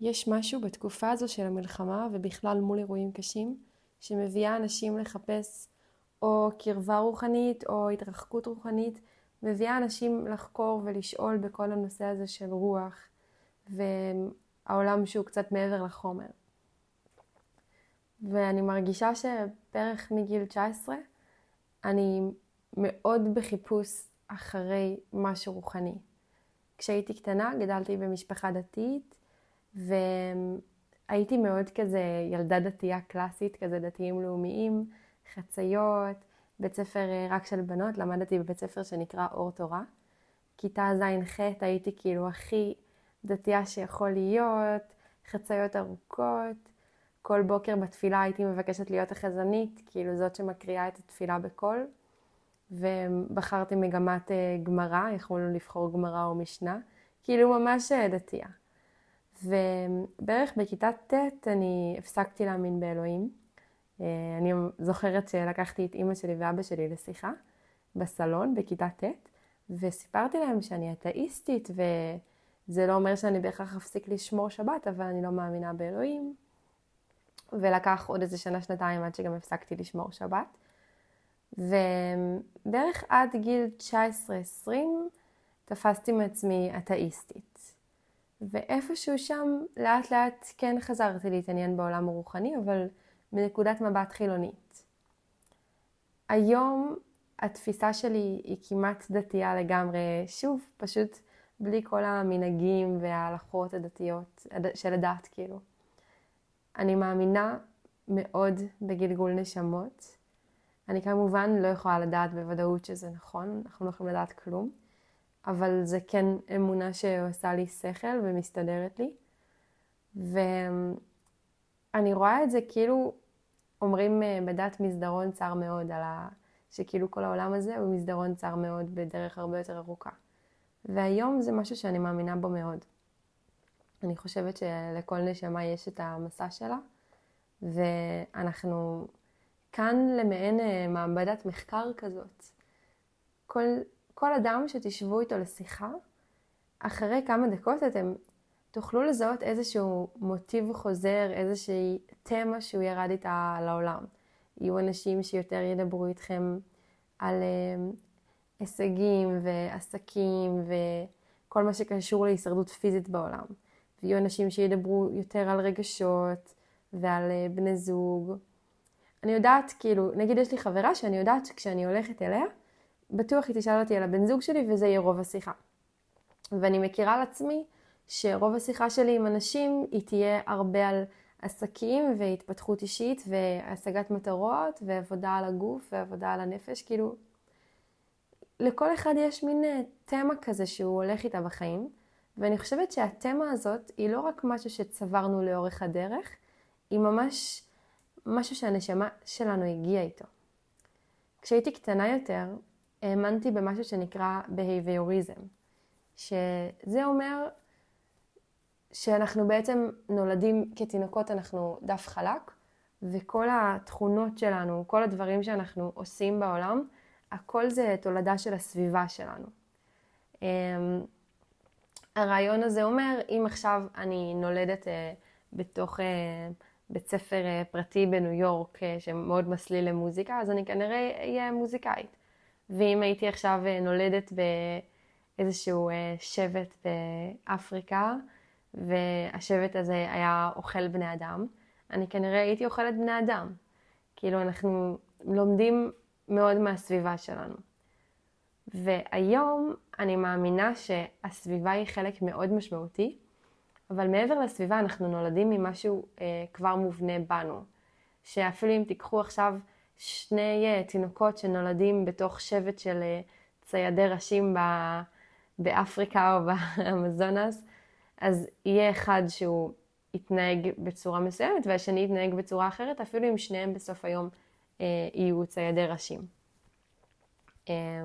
יש משהו בתקופה הזו של המלחמה ובכלל מול אירועים קשים שמביאה אנשים לחפש או קרבה רוחנית או התרחקות רוחנית, מביאה אנשים לחקור ולשאול בכל הנושא הזה של רוח והעולם שהוא קצת מעבר לחומר. ואני מרגישה שבערך מגיל 19 אני מאוד בחיפוש אחרי משהו רוחני. כשהייתי קטנה גדלתי במשפחה דתית והייתי מאוד כזה ח דתייה קלאסית, כזה דתיים לאומיים, חציות, בית ספר אה, רק של בנות, למדתי בבית ספר שנקרא אור תורה. כיתה ז'-ח' הייתי כאילו הכי דתייה שיכול להיות, חציות ארוכות. כל בוקר בתפילה הייתי מבקשת להיות החזנית, כאילו זאת שמקריאה את התפילה בקול. ובחרתי מגמת אה, גמרא, יכולנו לבחור גמרא או משנה, כאילו ממש אה, דתייה. ובערך בכיתה ט' אני הפסקתי להאמין באלוהים. אה, אני זוכרת שלקחתי את אימא שלי ואבא שלי לשיחה בסלון בכיתה ט', וסיפרתי להם שאני אתאיסטית, וזה לא אומר שאני בהכרח אפסיק לשמור שבת, אבל אני לא מאמינה באלוהים. ולקח עוד איזה שנה-שנתיים עד שגם הפסקתי לשמור שבת. ובערך עד גיל 19-20 תפסתי מעצמי אתאיסטית. ואיפשהו שם לאט לאט כן חזרתי להתעניין בעולם הרוחני, אבל מנקודת מבט חילונית. היום התפיסה שלי היא כמעט דתייה לגמרי, שוב, פשוט בלי כל המנהגים וההלכות הדתיות של הדת, כאילו. אני מאמינה מאוד בגלגול נשמות. אני כמובן לא יכולה לדעת בוודאות שזה נכון, אנחנו לא יכולים לדעת כלום, אבל זה כן אמונה שעושה לי שכל ומסתדרת לי. ואני רואה את זה כאילו, אומרים אה, בדת מסדרון צר מאוד, על ה... שכאילו כל העולם הזה הוא מסדרון צר מאוד בדרך הרבה יותר ארוכה. והיום זה משהו שאני מאמינה בו מאוד. אני חושבת שלכל נשמה יש את המסע שלה, ואנחנו כאן למעין אה, מעבדת מחקר כזאת. כל, כל אדם שתשבו איתו לשיחה, אחרי כמה דקות אתם תוכלו לזהות איזשהו מוטיב חוזר, איזושהי תמה שהוא ירד איתה לעולם. יהיו אנשים שיותר ידברו איתכם על אה, הישגים ועסקים וכל מה שקשור להישרדות פיזית בעולם. ויהיו אנשים שידברו יותר על רגשות ועל אה, בני זוג. אני יודעת, כאילו, נגיד יש לי חברה שאני יודעת שכשאני הולכת אליה, בטוח היא תשאל אותי על הבן זוג שלי וזה יהיה רוב השיחה. ואני מכירה על עצמי שרוב השיחה שלי עם אנשים היא תהיה הרבה על עסקים והתפתחות אישית והשגת מטרות ועבודה על הגוף ועבודה על הנפש, כאילו לכל אחד יש מין אה, תמה כזה שהוא הולך איתה בחיים. ואני חושבת שהתמה הזאת היא לא רק משהו שצברנו לאורך הדרך, היא ממש משהו שהנשמה שלנו הגיעה איתו. כשהייתי קטנה יותר, האמנתי במשהו שנקרא בהייביוריזם, שזה אומר שאנחנו בעצם נולדים כתינוקות, אנחנו דף חלק, וכל התכונות שלנו, כל הדברים שאנחנו עושים בעולם, הכל זה תולדה של הסביבה שלנו. אמ, הרעיון הזה אומר, אם עכשיו אני נולדת אה, בתוך אה, בית ספר אה, פרטי בניו יורק שמאוד מסליל למוזיקה, אז אני כנראה אהיה מוזיקאית. ואם הייתי עכשיו אה, נולדת באיזשהו אה, שבט באפריקה, והשבט הזה היה אוכל בני אדם, אני כנראה הייתי אוכלת בני אדם. כאילו, אנחנו לומדים מאוד מהסביבה שלנו. והיום אני מאמינה שהסביבה היא חלק מאוד משמעותי, אבל מעבר לסביבה אנחנו נולדים ממשהו אה, כבר מובנה בנו. שאפילו אם תיקחו עכשיו שני אה, תינוקות שנולדים בתוך שבט של אה, ציידי ראשים ב, באפריקה או באמזונס, אז יהיה אחד שהוא יתנהג בצורה מסוימת והשני יתנהג בצורה אחרת, אפילו אם שניהם בסוף היום אה, יהיו ציידי ראשים. אה,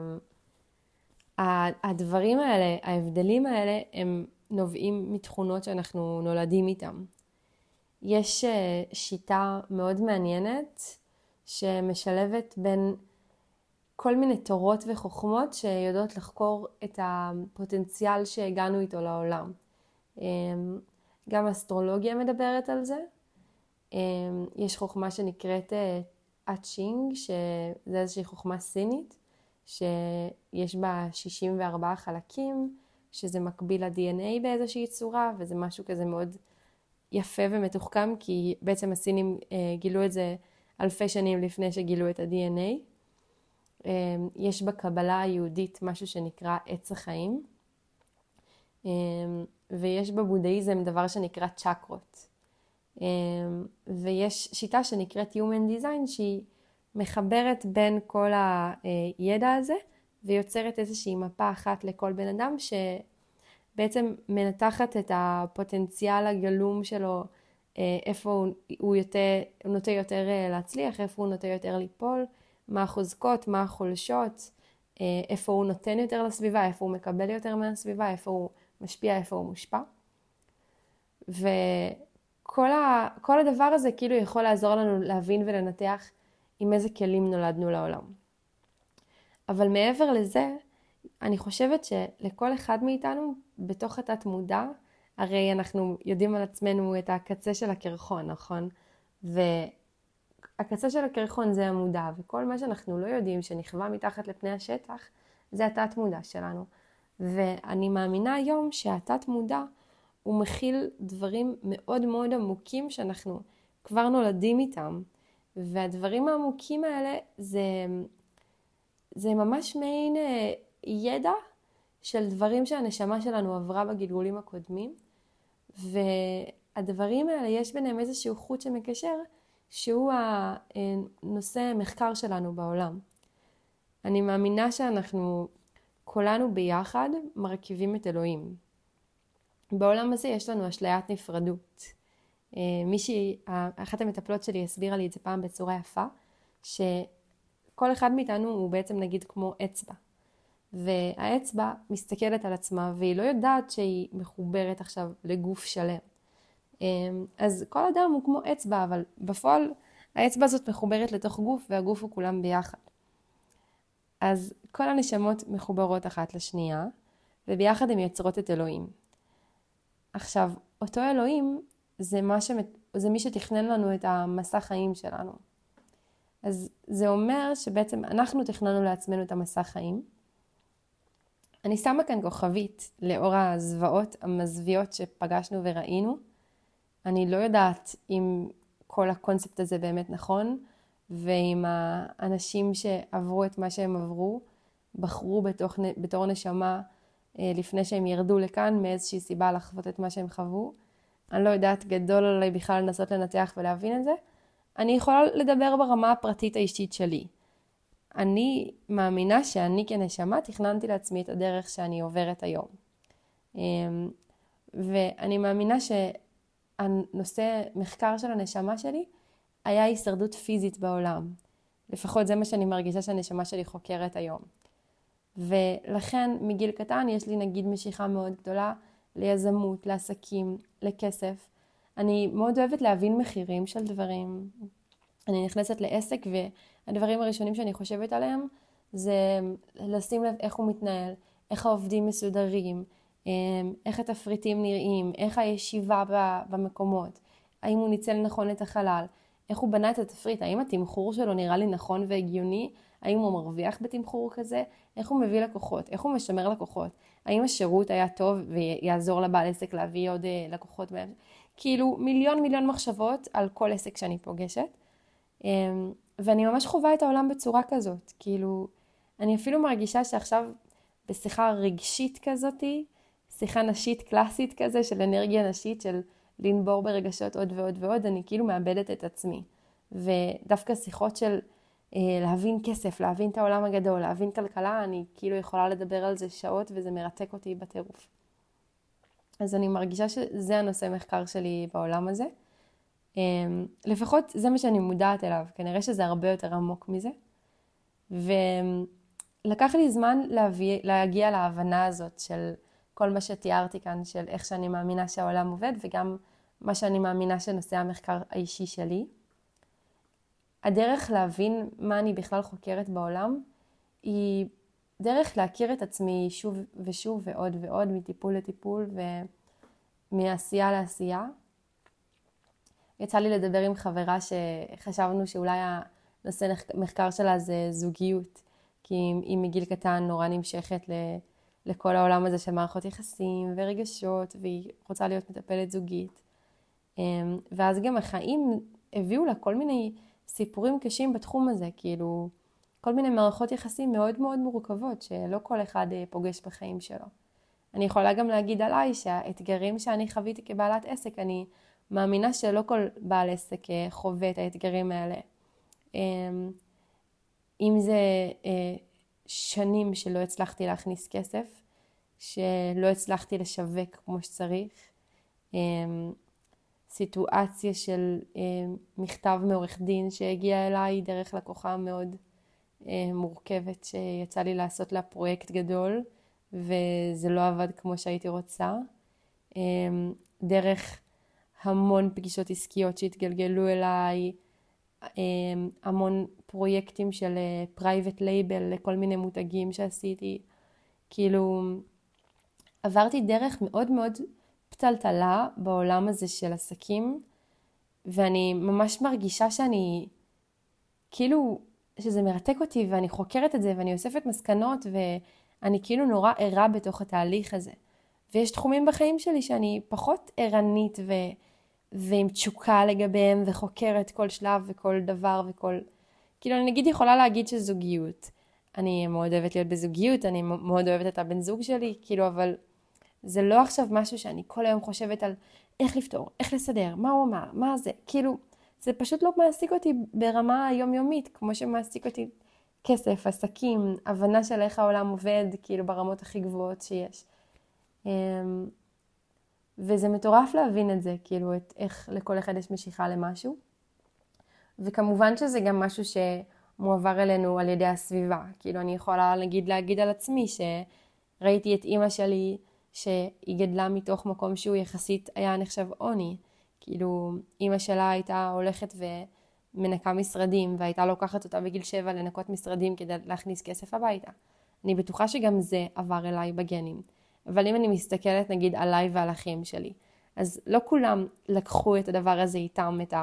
הדברים האלה, ההבדלים האלה, הם נובעים מתכונות שאנחנו נולדים איתם. יש אה, שיטה מאוד מעניינת שמשלבת בין כל מיני תורות וחוכמות שיודעות לחקור את הפוטנציאל שהגענו איתו לעולם. אמ, גם אסטרולוגיה מדברת על זה. יש חוכמה שנקראת אצ'ינג, שזה איזושהי חוכמה סינית, שיש בה 64 חלקים, שזה מקביל ל-DNA באיזושהי צורה, וזה משהו כזה מאוד יפה ומתוחכם, כי בעצם הסינים אה, גילו את זה אלפי שנים לפני שגילו את ה-DNA. אה, יש בקבלה היהודית משהו שנקרא עץ החיים, אה, ויש בבודהיזם דבר שנקרא צ'קרות. ויש שיטה שנקראת Human Design שהיא מחברת בין כל הידע הזה ויוצרת איזושהי מפה אחת לכל בן אדם שבעצם מנתחת את הפוטנציאל הגלום שלו, איפה הוא, הוא, יותר, הוא נוטה יותר אה, להצליח, איפה הוא נוטה יותר ליפול, מה החוזקות, מה החולשות, אה, איפה הוא נותן יותר לסביבה, איפה הוא מקבל יותר מהסביבה, איפה הוא משפיע, איפה הוא מושפע. וכל ה, הדבר הזה כאילו יכול לעזור לנו להבין ולנתח עם איזה כלים נולדנו לעולם. אבל מעבר לזה, אני חושבת שלכל אחד מאיתנו, בתוך התת מודע, הרי אנחנו יודעים על עצמנו את הקצה של הקרחון, נכון? והקצה של הקרחון זה המודע, וכל מה שאנחנו לא יודעים שנכווה מתחת לפני השטח, זה התת מודע שלנו. ואני מאמינה היום שהתת מודע הוא מכיל דברים מאוד מאוד עמוקים שאנחנו כבר נולדים איתם. והדברים העמוקים האלה זה, זה ממש מעין אה, ידע של דברים שהנשמה שלנו עברה בגלגולים הקודמים, והדברים האלה יש ביניהם איזשהו חוט שמקשר, שהוא הנושא מחקר שלנו בעולם. אני מאמינה שאנחנו כולנו ביחד מרכיבים את אלוהים. בעולם הזה יש לנו אשליית נפרדות. אה, מישהי, אחת המטפלות שלי הסבירה לי את זה פעם בצורה יפה, שכל אחד מאיתנו הוא בעצם נגיד כמו אצבע. והאצבע מסתכלת על עצמה והיא לא יודעת שהיא מחוברת עכשיו לגוף שלם. אה, אז כל אדם הוא כמו אצבע, אבל בפועל האצבע הזאת מחוברת לתוך גוף והגוף הוא כולם ביחד. אז כל הנשמות מחוברות אחת לשנייה, וביחד הן יוצרות את אלוהים. עכשיו, אותו אלוהים זה, מה שמת... זה מי שתכנן לנו את המסע חיים שלנו. אז זה אומר שבעצם אנחנו תכננו לעצמנו את המסע חיים. אני שמה כאן כוכבית לאור הזוועות המזוויעות שפגשנו וראינו. אני לא יודעת אם כל הקונספט הזה באמת נכון, ואם האנשים שעברו את מה שהם עברו, בחרו בתוך, בתור נשמה אה, לפני שהם ירדו לכאן מאיזושהי סיבה לחוות את מה שהם חוו. אני לא יודעת, גדול עליי בכלל לנסות לנתח ולהבין את זה. אני יכולה לדבר ברמה הפרטית האישית שלי. אני מאמינה שאני כנשמה תכננתי לעצמי את הדרך שאני עוברת היום. אמ, ואני מאמינה שהנושא מחקר של הנשמה שלי היה הישרדות פיזית בעולם. לפחות זה מה שאני מרגישה שהנשמה שלי חוקרת היום. ולכן מגיל קטן יש לי נגיד משיכה מאוד גדולה ליזמות, לעסקים, לכסף. אני מאוד אוהבת להבין מחירים של דברים. אני נכנסת לעסק והדברים הראשונים שאני חושבת עליהם זה לשים לב איך הוא מתנהל, איך העובדים מסודרים, אמ, איך התפריטים נראים, איך הישיבה במקומות, האם הוא ניצל נכון את החלל, איך הוא בנה את התפריט, האם התמחור שלו נראה לי נכון והגיוני, האם הוא מרוויח בתמחור כזה, איך הוא מביא לקוחות, איך הוא משמר לקוחות, האם השירות היה טוב ויעזור לבעל עסק להביא עוד אה, לקוחות מהם, כאילו מיליון מיליון מחשבות על כל עסק שאני פוגשת. ואני ממש חווה את העולם בצורה כזאת, כאילו, אני אפילו מרגישה שעכשיו בשיחה רגשית כזאתי, שיחה נשית קלאסית כזה של אנרגיה נשית של לנבור ברגשות עוד ועוד ועוד, אני כאילו מאבדת את עצמי. ודווקא שיחות של אה, להבין כסף, להבין את העולם הגדול, להבין כלכלה, אני כאילו יכולה לדבר על זה שעות וזה מרתק אותי בטירוף. אז אני מרגישה שזה הנושא מחקר שלי בעולם הזה. אה, לפחות זה מה שאני מודעת אליו, כנראה שזה הרבה יותר עמוק מזה. ולקח לי זמן להביא, להגיע להבנה הזאת של כל מה שתיארתי כאן, של איך שאני מאמינה שהעולם עובד, וגם מה שאני מאמינה שנושא המחקר האישי שלי. הדרך להבין מה אני בכלל חוקרת בעולם היא דרך להכיר את עצמי שוב ושוב ועוד ועוד מטיפול לטיפול מעשייה לעשייה. יצא לי לדבר עם חברה שחשבנו שאולי הנושא מחקר שלה זה זוגיות, כי היא מגיל קטן נורא נמשכת לכל העולם הזה של מערכות יחסים ורגשות, והיא רוצה להיות מטפלת זוגית. אמ, ואז גם החיים הביאו לה כל מיני סיפורים קשים בתחום הזה, כאילו כל מיני מערכות יחסים מאוד מאוד מורכבות, שלא כל אחד אה, פוגש בחיים שלו. אני יכולה גם להגיד עליי שהאתגרים שאני חוויתי כבעלת עסק, אני מאמינה שלא כל בעל עסק אה, חווה את האתגרים האלה. אמ, אם זה אה, שנים שלא הצלחתי להכניס כסף, שלא הצלחתי לשווק כמו שצריך, אמ, סיטואציה של אמ, מכתב מעורך דין שהגיע אליי דרך לקוחה מאוד מורכבת שיצא לי לעשות לה פרויקט גדול וזה לא עבד כמו שהייתי רוצה. דרך המון פגישות עסקיות שהתגלגלו אליי, אמ, המון פרויקטים של private אה, לייבל לכל מיני מותגים שעשיתי. כאילו, עברתי דרך מאוד מאוד פתלתלה בעולם הזה של עסקים, ואני ממש מרגישה שאני, כאילו, שזה מרתק אותי ואני חוקרת את זה ואני אוספת מסקנות ואני כאילו נורא ערה בתוך התהליך הזה. ויש תחומים בחיים שלי שאני פחות ערנית ו... ועם תשוקה לגביהם וחוקרת כל שלב וכל דבר וכל... כאילו אני נגיד יכולה להגיד שזוגיות. אני מאוד אוהבת להיות בזוגיות, אני מאוד אוהבת את הבן זוג שלי, כאילו אבל זה לא עכשיו משהו שאני כל היום חושבת על איך לפתור, איך לסדר, מה הוא אמר, מה זה, כאילו זה פשוט לא מעסיק אותי ברמה היומיומית, כמו שמעסיק אותי כסף, עסקים, הבנה של איך העולם עובד, כאילו ברמות הכי גבוהות שיש. וזה מטורף להבין את זה, כאילו, את איך לכל אחד יש משיכה למשהו. וכמובן שזה גם משהו שמועבר אלינו על ידי הסביבה. כאילו, אני יכולה נגיד להגיד על עצמי שראיתי את אימא שלי, שהיא גדלה מתוך מקום שהוא יחסית היה נחשב עוני. כאילו, אימא שלה הייתה הולכת ומנקה משרדים, והייתה לוקחת אותה בגיל שבע לנקות משרדים כדי להכניס כסף הביתה. אני בטוחה שגם זה עבר אליי בגנים. אבל אם אני מסתכלת נגיד עליי ועל אחים שלי, אז לא כולם לקחו את הדבר הזה איתם, את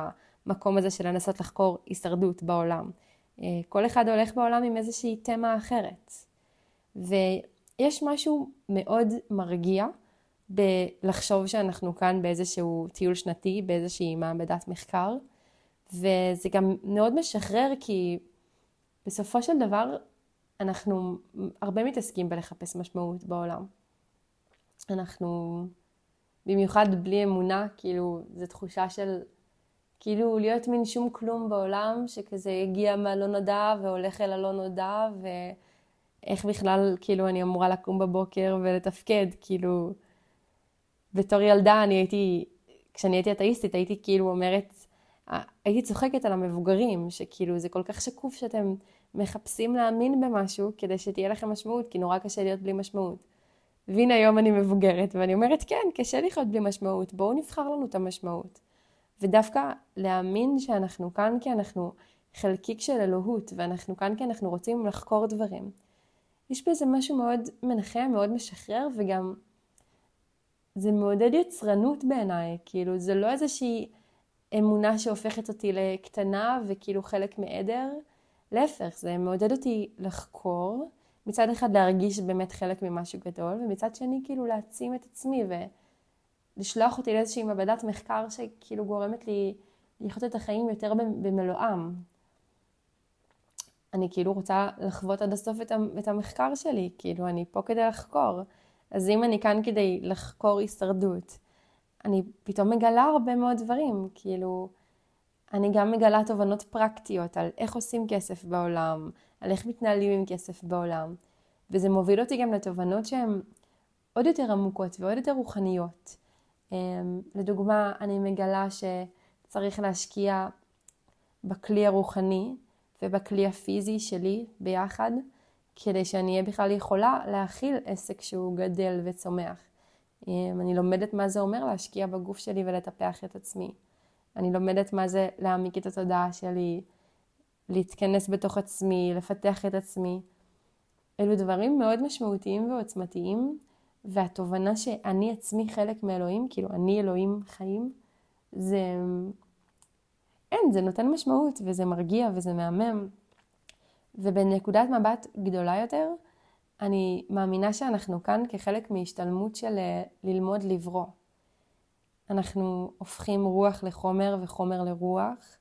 המקום הזה של לנסות לחקור הישרדות בעולם. אה, כל אחד הולך בעולם עם איזושהי תמה אחרת. ויש משהו מאוד מרגיע בלחשוב שאנחנו כאן באיזשהו טיול שנתי, באיזושהי מעבדת מחקר, וזה גם מאוד משחרר כי בסופו של דבר אנחנו הרבה מתעסקים בלחפש משמעות בעולם. אנחנו, במיוחד בלי אמונה, כאילו, זו תחושה של כאילו להיות מין שום כלום בעולם, שכזה הגיע מהלא נודע והולך אל הלא נודע, ואיך בכלל, כאילו, אני אמורה לקום בבוקר ולתפקד, כאילו, בתור ילדה אני הייתי, כשאני הייתי אתאיסטית, הייתי כאילו אומרת, הייתי צוחקת על המבוגרים, שכאילו זה כל כך שקוף שאתם מחפשים להאמין במשהו כדי שתהיה לכם משמעות, כי נורא קשה להיות בלי משמעות. והנה היום אני מבוגרת, ואני אומרת, כן, קשה לחיות בלי משמעות, בואו נבחר לנו את המשמעות. ודווקא להאמין שאנחנו כאן כי אנחנו חלקיק של אלוהות, ואנחנו כאן כי אנחנו רוצים לחקור דברים. יש בזה משהו מאוד מנחם, מאוד משחרר, וגם זה מעודד יצרנות בעיניי, כאילו זה לא איזושהי אמונה שהופכת אותי לקטנה וכאילו חלק מעדר, להפך, זה מעודד אותי לחקור, מצד אחד להרגיש באמת חלק ממשהו גדול, ומצד שני כאילו להעצים את עצמי ולשלוח אותי לאיזושהי מעבדת מחקר שכאילו גורמת לי לחיות את החיים יותר במלואם. אני כאילו רוצה לחוות עד הסוף את המחקר שלי, כאילו אני פה כדי לחקור. אז אם אני כאן כדי לחקור הישרדות, אני פתאום מגלה הרבה מאוד דברים, כאילו, אני גם מגלה תובנות פרקטיות על איך עושים כסף בעולם, על איך מתנהלים עם כסף בעולם. וזה מוביל אותי גם לתובנות שהן עוד יותר עמוקות ועוד יותר רוחניות. אמ, לדוגמה, אני מגלה שצריך להשקיע בכלי הרוחני ובכלי הפיזי שלי ביחד, כדי שאני אהיה בכלל יכולה להכיל עסק שהוא גדל וצומח. אמ, אני לומדת מה זה אומר להשקיע בגוף שלי ולטפח את עצמי. אני לומדת מה זה להעמיק את התודעה שלי, להתכנס בתוך עצמי, לפתח את עצמי. אלו דברים מאוד משמעותיים ועוצמתיים, והתובנה שאני עצמי חלק מאלוהים, כאילו אני אלוהים חיים, זה... אין, זה נותן משמעות וזה מרגיע וזה מהמם. ובנקודת מבט גדולה יותר, אני מאמינה שאנחנו כאן כחלק מהשתלמות של אה, ללמוד לברוא. אנחנו הופכים רוח לחומר וחומר לרוח,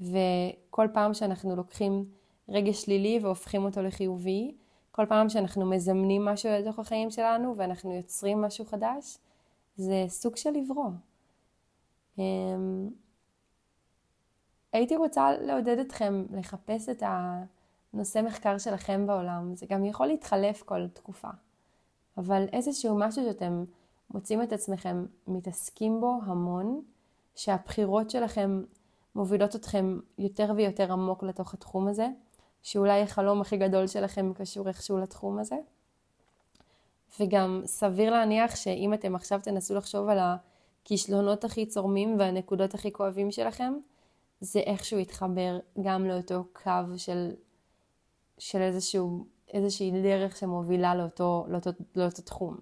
וכל פעם שאנחנו לוקחים רגש שלילי והופכים אותו לחיובי, כל פעם שאנחנו מזמנים משהו לתוך החיים שלנו ואנחנו יוצרים משהו חדש, זה סוג של לברוא. אמ, הייתי רוצה לעודד אתכם לחפש את הנושא מחקר שלכם בעולם. זה גם יכול להתחלף כל תקופה. אבל איזשהו משהו שאתם מוצאים את עצמכם מתעסקים בו המון, שהבחירות שלכם מובילות אתכם יותר ויותר עמוק לתוך התחום הזה, שאולי החלום הכי גדול שלכם קשור איכשהו לתחום הזה. וגם סביר להניח שאם אתם עכשיו תנסו לחשוב על הכישלונות הכי צורמים והנקודות הכי כואבים שלכם, זה איכשהו יתחבר גם לאותו קו של, של איזשהו, איזושהי דרך שמובילה לאותו, לאותו, לאותו תחום.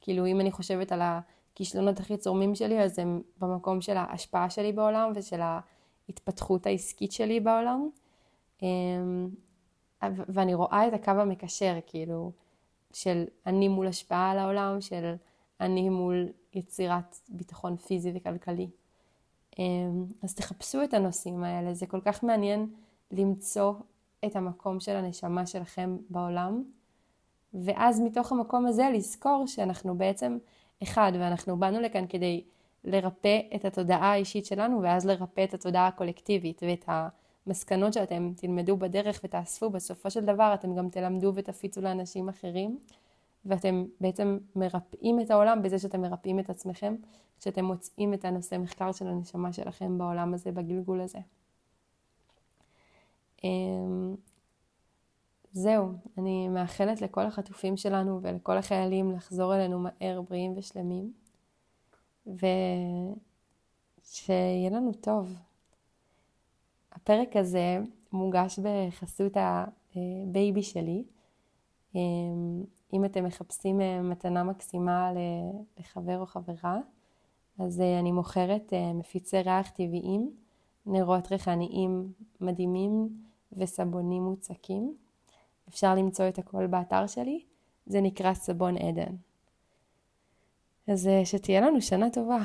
כאילו אם אני חושבת על הכישלונות הכי צורמים שלי, אז הם במקום של ההשפעה שלי בעולם ושל ההתפתחות העסקית שלי בעולם. אמ, ואני רואה את הקו המקשר, כאילו, של אני מול השפעה על העולם, של אני מול יצירת ביטחון פיזי וכלכלי. אמ, אז תחפשו את הנושאים האלה, זה כל כך מעניין למצוא את המקום של הנשמה שלכם בעולם, ואז מתוך המקום הזה לזכור שאנחנו בעצם אחד, ואנחנו באנו לכאן כדי לרפא את התודעה האישית שלנו, ואז לרפא את התודעה הקולקטיבית ואת המסקנות שאתם תלמדו בדרך ותאספו, בסופו של דבר אתם גם תלמדו ותפיצו לאנשים אחרים. ואתם בעצם מרפאים את העולם בזה שאתם מרפאים את עצמכם, כשאתם מוצאים את הנושא מחקר של הנשמה שלכם בעולם הזה, בגלגול הזה. אמ, זהו, אני מאחלת לכל החטופים שלנו ולכל החיילים לחזור אלינו מהר, בריאים ושלמים, ושיהיה לנו טוב. הפרק הזה מוגש בחסות ה baby שלי. אמ, אם אתם מחפשים אה, מתנה מקסימה לחבר או חברה, אז אה, אני מוכרת אה, מפיצי ריח טבעיים, נרות ריחניים מדהימים וסבונים מוצקים. אפשר למצוא את הכל באתר שלי, זה נקרא סבון עדן. אז שתהיה לנו שנה טובה.